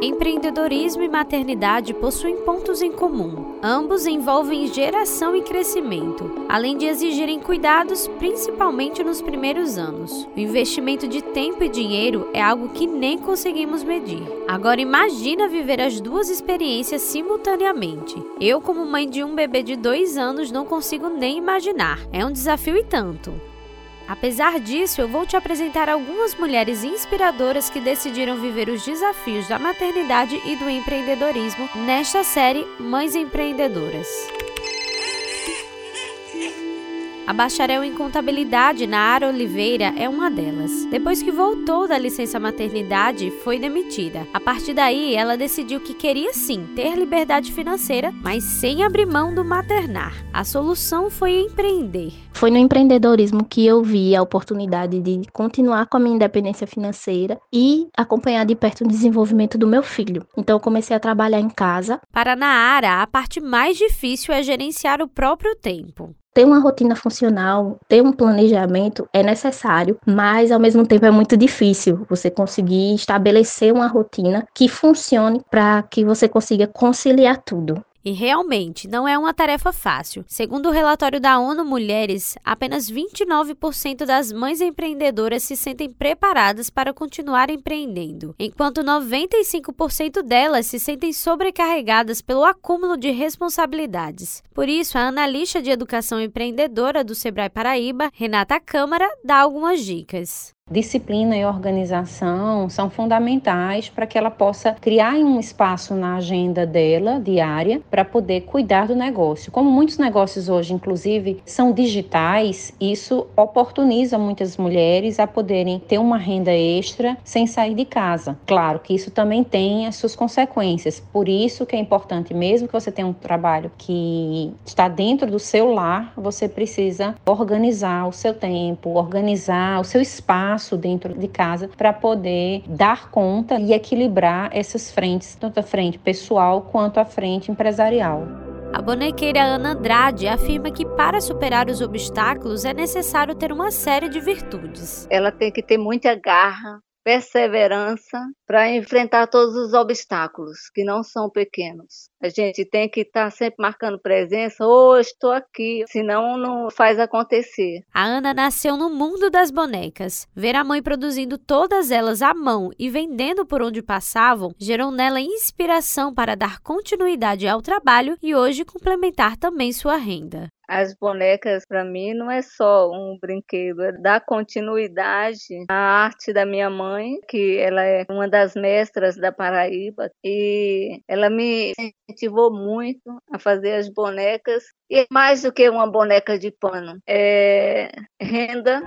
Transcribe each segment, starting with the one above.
Empreendedorismo e maternidade possuem pontos em comum. Ambos envolvem geração e crescimento, além de exigirem cuidados, principalmente nos primeiros anos. O investimento de tempo e dinheiro é algo que nem conseguimos medir. Agora imagina viver as duas experiências simultaneamente. Eu, como mãe de um bebê de dois anos, não consigo nem imaginar. É um desafio e tanto. Apesar disso, eu vou te apresentar algumas mulheres inspiradoras que decidiram viver os desafios da maternidade e do empreendedorismo nesta série Mães Empreendedoras. A bacharel em contabilidade Nara Oliveira é uma delas. Depois que voltou da licença maternidade, foi demitida. A partir daí, ela decidiu que queria sim ter liberdade financeira, mas sem abrir mão do maternar. A solução foi empreender. Foi no empreendedorismo que eu vi a oportunidade de continuar com a minha independência financeira e acompanhar de perto o desenvolvimento do meu filho. Então eu comecei a trabalhar em casa. Para Naara, a parte mais difícil é gerenciar o próprio tempo ter uma rotina funcional, ter um planejamento é necessário, mas ao mesmo tempo é muito difícil você conseguir estabelecer uma rotina que funcione para que você consiga conciliar tudo. E realmente não é uma tarefa fácil. Segundo o relatório da ONU Mulheres, apenas 29% das mães empreendedoras se sentem preparadas para continuar empreendendo, enquanto 95% delas se sentem sobrecarregadas pelo acúmulo de responsabilidades. Por isso, a analista de educação empreendedora do Sebrae Paraíba, Renata Câmara, dá algumas dicas. Disciplina e organização são fundamentais para que ela possa criar um espaço na agenda dela diária para poder cuidar do negócio. Como muitos negócios hoje, inclusive, são digitais, isso oportuniza muitas mulheres a poderem ter uma renda extra sem sair de casa. Claro que isso também tem as suas consequências. Por isso que é importante, mesmo que você tenha um trabalho que está dentro do seu lar, você precisa organizar o seu tempo, organizar o seu espaço espaço dentro de casa para poder dar conta e equilibrar essas frentes, tanto a frente pessoal quanto a frente empresarial. A bonequeira Ana Andrade afirma que para superar os obstáculos é necessário ter uma série de virtudes. Ela tem que ter muita garra, perseverança para enfrentar todos os obstáculos, que não são pequenos. A gente tem que estar tá sempre marcando presença, ou oh, estou aqui, senão não faz acontecer. A Ana nasceu no mundo das bonecas. Ver a mãe produzindo todas elas à mão e vendendo por onde passavam gerou nela inspiração para dar continuidade ao trabalho e hoje complementar também sua renda. As bonecas, para mim, não é só um brinquedo, é dar continuidade à arte da minha mãe, que ela é uma das mestras da Paraíba, e ela me incentivou muito a fazer as bonecas, e mais do que uma boneca de pano, é renda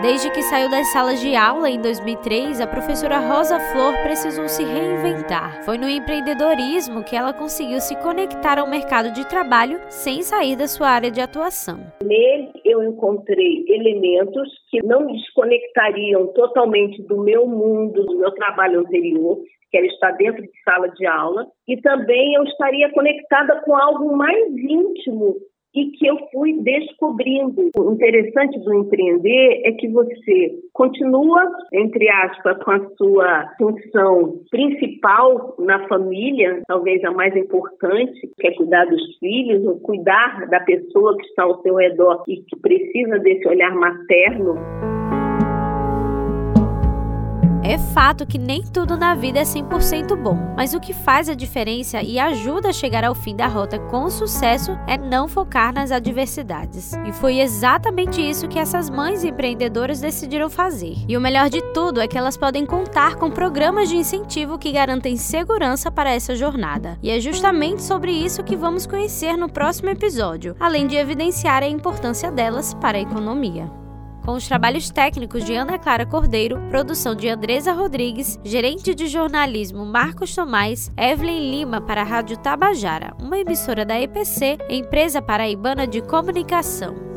Desde que saiu das salas de aula em 2003, a professora Rosa Flor precisou se reinventar. Foi no empreendedorismo que ela conseguiu se conectar ao mercado de trabalho sem sair da sua área de atuação. Nele, eu encontrei elementos que não me desconectariam totalmente do meu mundo, do meu trabalho anterior, que era estar dentro de sala de aula, e também eu estaria conectada com algo mais íntimo e que eu fui descobrindo. O interessante do empreender é que você continua, entre aspas, com a sua função principal na família, talvez a mais importante, que é cuidar dos filhos, ou cuidar da pessoa que está ao seu redor e que precisa desse olhar materno. É fato que nem tudo na vida é 100% bom, mas o que faz a diferença e ajuda a chegar ao fim da rota com sucesso é não focar nas adversidades. E foi exatamente isso que essas mães empreendedoras decidiram fazer. E o melhor de tudo é que elas podem contar com programas de incentivo que garantem segurança para essa jornada. E é justamente sobre isso que vamos conhecer no próximo episódio, além de evidenciar a importância delas para a economia com os trabalhos técnicos de Ana Clara Cordeiro, produção de Andresa Rodrigues, gerente de jornalismo Marcos Tomás, Evelyn Lima para a Rádio Tabajara, uma emissora da EPC, empresa paraibana de comunicação.